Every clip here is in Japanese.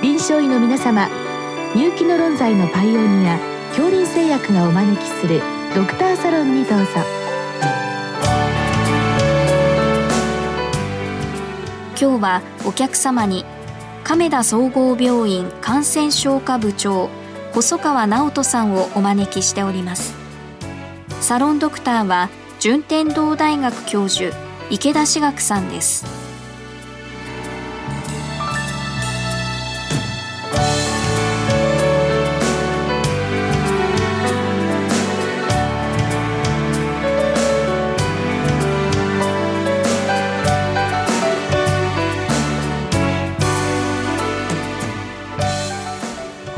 臨床医の皆様入気の論剤のパイオニア恐林製薬がお招きするドクターサロンにどうぞ。今日はお客様に亀田総合病院感染症科部長細川直人さんをお招きしております。サロンドクターは順天堂大学教授池田志学さんです。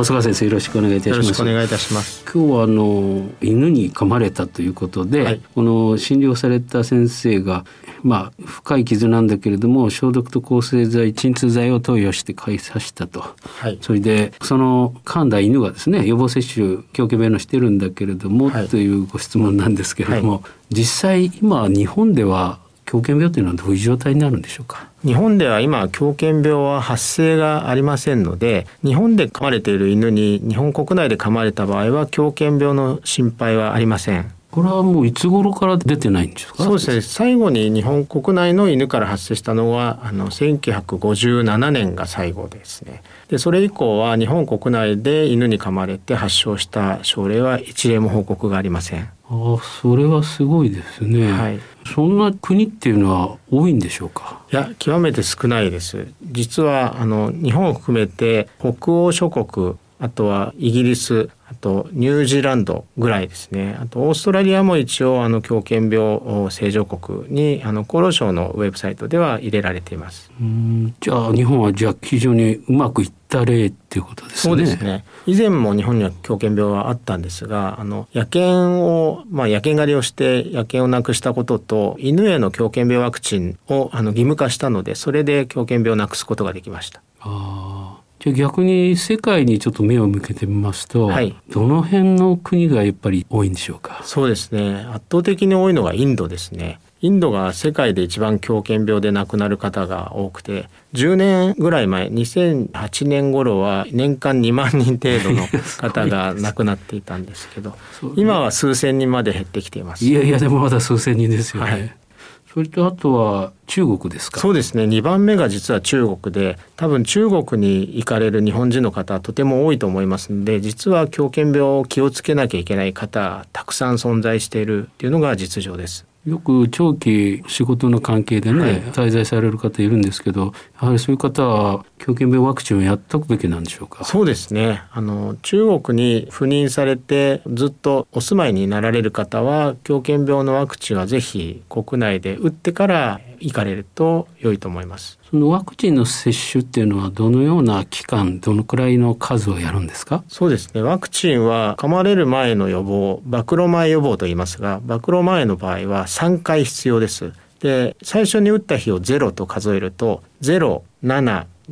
細川先生よろしくお願いいたします。よろしくお願いいたします。今日はあの犬に噛まれたということで、はい、この診療された先生がまあ深い傷なんだけれども消毒と抗生剤鎮痛剤を投与して飼いさしたと、はい、それでその噛んだ犬がですね予防接種狂犬病のしてるんだけれども、はい、というご質問なんですけれども、実際今日本では狂犬病というのはどういう状態になるんでしょうか？日本では今狂犬病は発生がありませんので日本で噛まれている犬に日本国内で噛まれた場合は狂犬病の心配はありません。これはもういつ頃から出てないんですか？そうですね。最後に日本国内の犬から発生したのはあの1957年が最後ですね。でそれ以降は日本国内で犬に噛まれて発症した症例は一例も報告がありません。あそれはすごいですね。はい。そんな国っていうのは多いんでしょうか？いや極めて少ないです。実はあの日本を含めて北欧諸国あとはイギリスあとニュージーランドぐらいですねあとオーストラリアも一応あの狂犬病正常国にあの厚労省のウェブサイトでは入れられていますうんじゃあ日本はじゃあ非常にうまくいった例っていうことですね。そうですね。以前も日本には狂犬病はあったんですがあの野犬をまあ野犬狩りをして野犬をなくしたことと犬への狂犬病ワクチンをあの義務化したのでそれで狂犬病をなくすことができました。ああじゃあ逆に世界にちょっと目を向けてみますと、はい、どの辺の国がやっぱり多いんでしょうか？そうですね。圧倒的に多いのがインドですねインドが世界で一番狂犬病で亡くなる方が多くて10年ぐらい前2008年頃は年間2万人程度の方が亡くなっていたんですけど今は数千人まで減ってきています。いやいやでもまだ数千人ですよね、はい。それとあとは中国ですか？そうですね。2番目が実は中国で多分中国に行かれる日本人の方はとても多いと思いますので実は狂犬病を気をつけなきゃいけない方たくさん存在しているっていうのが実情です。よく長期仕事の関係でね、はい、滞在される方いるんですけどやはりそういう方は狂犬病ワクチンをやっとくべきなんでしょうか？そうですね。あの中国に赴任されてずっとお住まいになられる方は狂犬病のワクチンはぜひ国内で打ってから行かれると良いと思います。そのワクチンの接種っていうのはどのような期間どのくらいの数をやるんですか？そうですね。ワクチンは噛まれる前の予防暴露前予防と言いますが暴露前の場合は3回必要です。で最初に打った日を0と数えると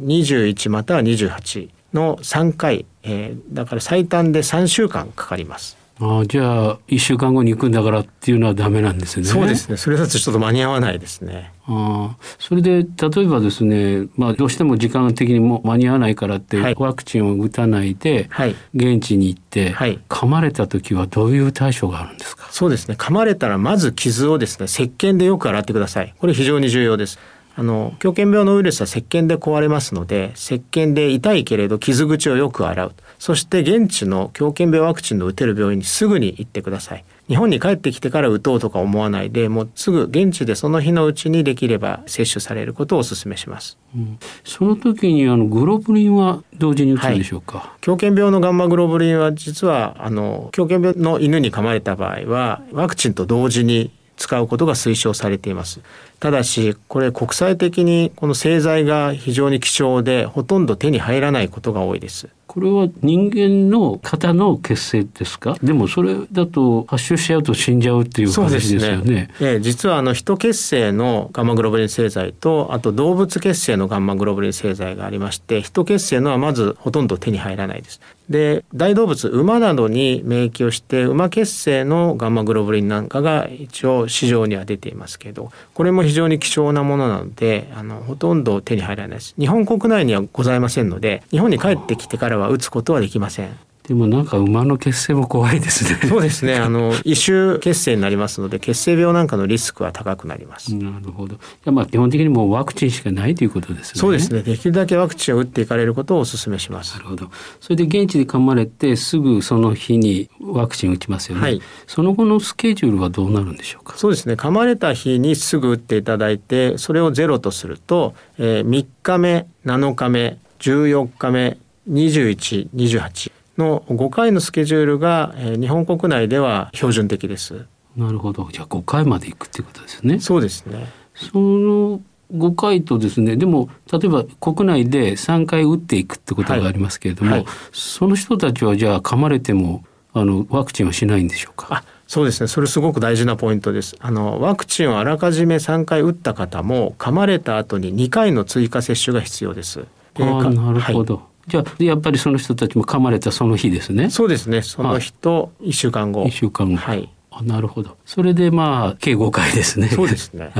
0721または28の3回、えー、だから最短で3週間かかりますあじゃあ1週間後に行くんだからっていうのはダメなんですね。そうですね。それだとちょっと間に合わないですね。あそれで例えばですね、まあ、どうしても時間的にも間に合わないからって、ワクチンを打たないで、はい、現地に行って、はい、噛まれた時はどういう対処があるんですか？そうですね。噛まれたらまず傷をですね、石鹸でよく洗ってください。これ非常に重要です。あの狂犬病のウイルスは石鹸で壊れますので石鹸で痛いけれど傷口をよく洗う。そして現地の狂犬病ワクチンの打てる病院にすぐに行ってください。日本に帰ってきてから打とうとか思わないでもうすぐ現地でその日のうちにできれば接種されることをお勧めします、うん、その時にあのグロブリンは同時に打つんでしょうか、はい、狂犬病のガンマグロブリンは実はあの狂犬病の犬に噛まれた場合はワクチンと同時に使うことが推奨されていますただしこれ国際的にこの製剤が非常に希少でほとんど手に入らないことが多いですこれは人間の型の血清ですか？でもそれだと発症しちゃうと死んじゃうっていう話ですよね。ええ、実はあの人血清のガンマグロブリン製剤とあと動物血清のガンマグロブリン製剤がありまして人血清のはまずほとんど手に入らないです。で大動物馬などに免疫をして馬血清のガンマグロブリンなんかが一応市場には出ていますけどこれも非常に貴重なものなのであのほとんど手に入らないです。日本国内にはございませんので日本に帰ってきてからは打つことはできません。でもなんか馬の血清も怖いですね。そうですね。あの異種血清になりますので血清病なんかのリスクは高くなります。なるほど。いやまあ基本的にもうワクチンしかないということですね。そうですね。できるだけワクチンを打っていかれることをお勧めします。なるほど。それで現地で噛まれてすぐその日にワクチン打ちますよね。はい。その後のスケジュールはどうなるんでしょうか？そうですね。噛まれた日にすぐ打っていただいてそれをゼロとすると、えー、3日目、7日目、14日目、21、28の5回のスケジュールが、えー、日本国内では標準的です。なるほど。じゃあ5回まで行くっていうことですね。そうですね。その5回とですねでも例えば国内で3回打っていくってことがありますけれども、はいはい、その人たちはじゃあ噛まれてもあのワクチンはしないんでしょうか？あそうですねそれすごく大事なポイントですあのワクチンをあらかじめ3回打った方も噛まれた後に2回の追加接種が必要ですあなるほど、はいじゃあやっぱりその人たちも噛まれたその日ですね。そうですね。その日と一週間後。一週間後。はい。なるほど。それでまあ計5回ですね。そうですね。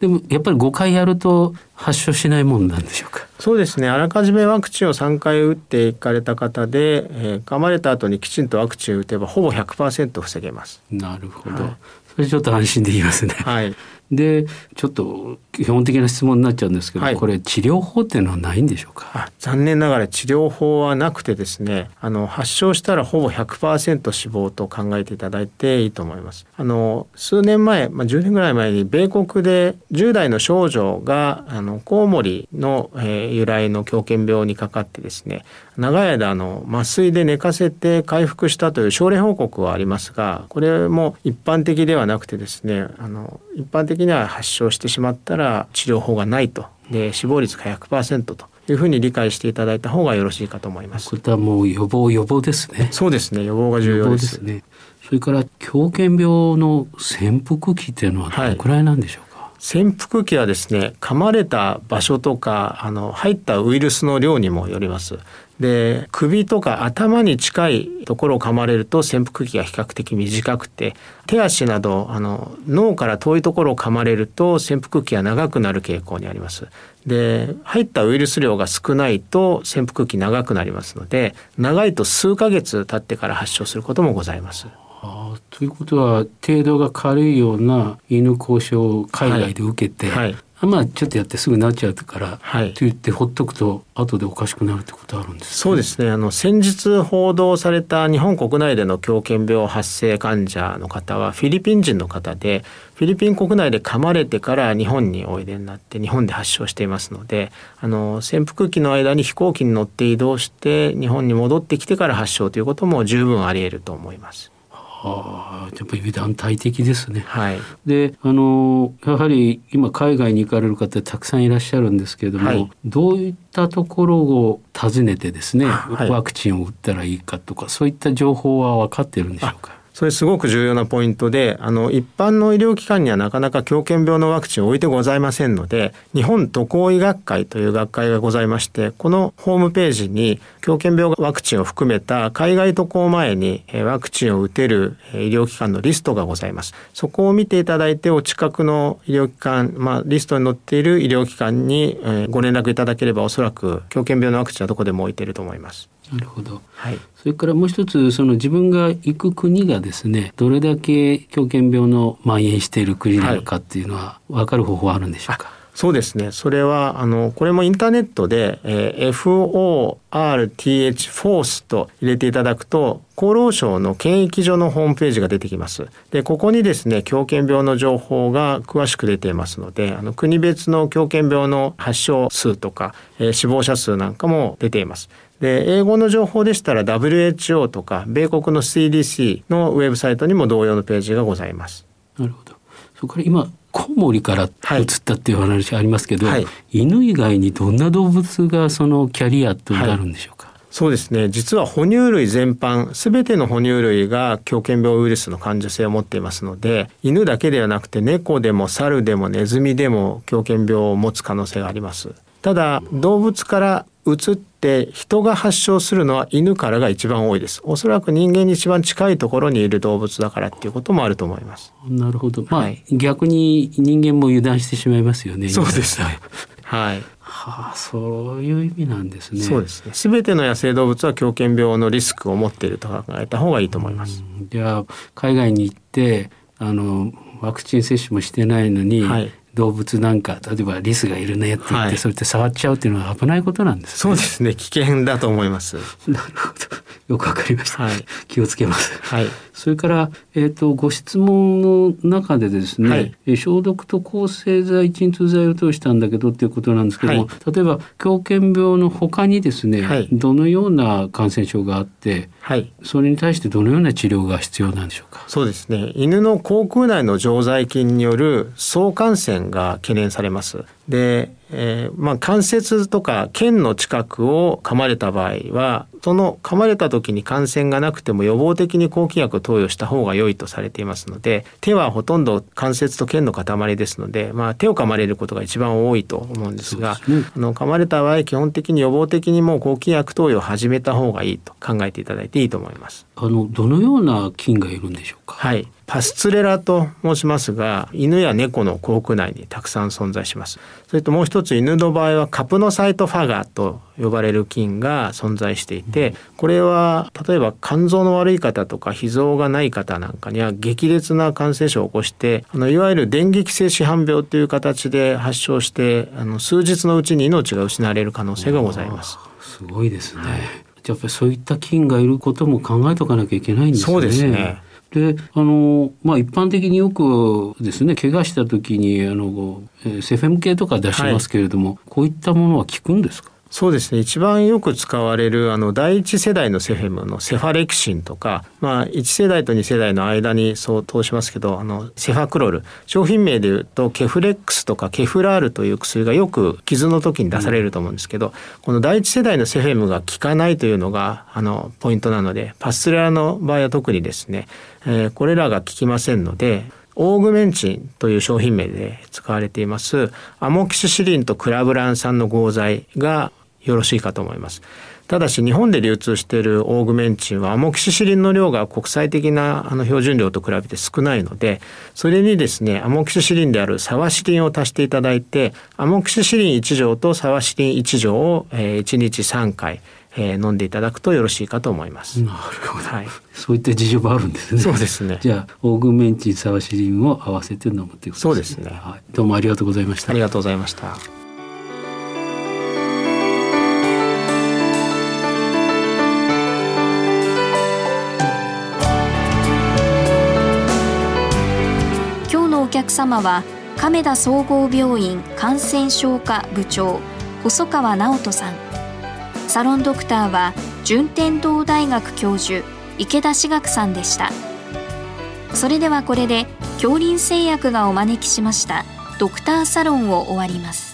でもやっぱり5回やると発症しないもんなんでしょうか？そうですね。あらかじめワクチンを3回打っていかれた方で、えー、噛まれた後にきちんとワクチンを打てばほぼ100%防げます。なるほど。はい、それちょっと安心できますね。はい。でちょっと基本的な質問になっちゃうんですけど、はい、これ治療法っていうのはないんでしょうか？残念ながら治療法はなくてですねあの発症したらほぼ100%死亡と考えていただいていいと思います。あの数年前、まあ、10年ぐらい前に米国で10代の少女があのコウモリの、えー、由来の狂犬病にかかってですね長い間の麻酔で寝かせて回復したという症例報告はありますがこれも一般的ではなくてですねあの一般的には発症してしまったら治療法がないとで死亡率が100%というふうに理解していただいた方がよろしいかと思います。これはもう予防予防ですね。そうですね予防が重要です。ですね。それから狂犬病の潜伏期っていうのはどのくらいなんでしょうか？はい潜伏期はですね噛まれた場所とかあの入ったウイルスの量にもよりますで首とか頭に近いところを噛まれると潜伏期が比較的短くて手足などあの脳から遠いところを噛まれると潜伏期が長くなる傾向にあります。で入ったウイルス量が少ないと潜伏期長くなりますので長いと数ヶ月経ってから発症することもございます。あということは程度が軽いような犬交渉を海外で受けて、はい。はいまあちょっとやってすぐなっちゃうから、はい、と言ってほっとくと後でおかしくなるってことあるんです、ね、そうですね。あの先日報道された日本国内での狂犬病発生患者の方はフィリピン人の方でフィリピン国内で噛まれてから日本においでになって日本で発症していますのであの潜伏期の間に飛行機に乗って移動して日本に戻ってきてから発症ということも十分あり得ると思います。はあ、やっぱり団体的ですね。はい、であのやはり今海外に行かれる方たくさんいらっしゃるんですけれども、はい、どういったところを訪ねてですね、はい、ワクチンを打ったらいいかとかそういった情報は分かってるんでしょうか？それすごく重要なポイントで、あの、一般の医療機関にはなかなか狂犬病のワクチンを置いてございませんので、日本渡航医学会という学会がございまして、このホームページに狂犬病ワクチンを含めた海外渡航前にワクチンを打てる医療機関のリストがございます。そこを見ていただいて、お近くの医療機関、まあ、リストに載っている医療機関にご連絡いただければ、おそらく狂犬病のワクチンはどこでも置いていると思います。なるほど。はい。それからもう一つその自分が行く国がですねどれだけ狂犬病の蔓延している国なのかっていうのは分かる方法はあるんでしょうか、そうですね。それは、あの、これもインターネットで、えー、FORTH フォースと入れていただくと、厚労省の検疫所のホームページが出てきます。で、ここにですね、狂犬病の情報が詳しく出ていますので、あの、国別の狂犬病の発症数とか、えー、死亡者数なんかも出ています。で、英語の情報でしたら WHO とか米国の CDC のウェブサイトにも同様のページがございます。なるほど。そこから今コウモリから移ったっていう話ありますけど、はい、犬以外にどんな動物がそのキャリアとなるんでしょうか、はい、そうですね。実は哺乳類全般すべての哺乳類が狂犬病ウイルスの患者性を持っていますので犬だけではなくて猫でも猿でもネズミでも狂犬病を持つ可能性があります。ただ動物から移っで人が発症するのは犬からが一番多いです。おそらく人間に一番近いところにいる動物だからっていうこともあると思います。なるほど。まあ、はい、逆に人間も油断してしまいますよね。そうですね。はい。はあ、そういう意味なんですね。そうですね。すべての野生動物は狂犬病のリスクを持っていると考えた方がいいと思います。じゃあ海外に行ってあのワクチン接種もしてないのに、はい、動物なんか例えばリスがいるねって言って、はい、それって触っちゃうっていうのは危ないことなんですね。そうですね危険だと思います。なるほどよくわかりました。はい、気をつけます。はい。それからえっ、ー、とご質問の中でですね、はい、消毒と抗生剤鎮痛剤を通したんだけどっていうことなんですけども、はい、例えば狂犬病のほかにですね、はい、どのような感染症があって、はい、それに対してどのような治療が必要なんでしょうか？そうですね。犬の口腔内の常在菌による相感染が懸念されます。で、えー、まあ関節とか腱の近くを噛まれた場合はその噛まれた時に感染がなくても予防的に抗菌薬を投与した方が良いとされていますので手はほとんど関節と腱の塊ですので、まあ、手を噛まれることが一番多いと思うんですが、ね、あの噛まれた場合基本的に予防的にもう抗菌薬投与を始めた方がいいと考えていただいていいと思います。あのどのような菌がいるんでしょうか？はい、パスツレラと申しますが犬や猫の口腔内にたくさん存在しますそれともう一つ犬の場合はカプノサイトファガと呼ばれる菌が存在していてこれは例えば肝臓の悪い方とか脾臓がない方なんかには激烈な感染症を起こしてあのいわゆる電撃性市販病という形で発症してあの数日のうちに命が失われる可能性がございます。すごいですね、はい、やっぱりそういった菌がいることも考えとかなきゃいけないんですね。そうですねであのまあ一般的によくですね怪我した時にあのセフェム系とか出しますけれども、はい、こういったものは効くんですか？そうですね。一番よく使われるあの第一世代のセフェムのセファレクシンとか、まあ、1世代と2世代の間にそう通しますけどあのセファクロル。商品名でいうとケフレックスとかケフラールという薬がよく傷の時に出されると思うんですけど、うん、この第一世代のセフェムが効かないというのがあのポイントなのでパスツレラの場合は特にですね、えー、これらが効きませんのでオーグメンチンという商品名で使われています。アモキシシリンとクラブラン酸の合剤がよろしいかと思います。ただし日本で流通しているオーグメンチンはアモキシシリンの量が国際的なあの標準量と比べて少ないのでそれにですねアモキシシリンであるサワシリンを足していただいてアモキシシリン1錠とサワシリン1錠を、えー、1日3回えー、飲んでいただくとよろしいかと思います。なるほど。はい。そういった事情があるんですね。そうですね。じゃあオーグメンチンサワシリンを合わせて飲むということですね。そうですね。はい。どうもありがとうございました。ありがとうございました。客様は亀田総合病院感染症科部長細川直人さん。サロンドクターは順天堂大学教授池田志学さんでした。それではこれで恐林製薬がお招きしましたドクターサロンを終わります。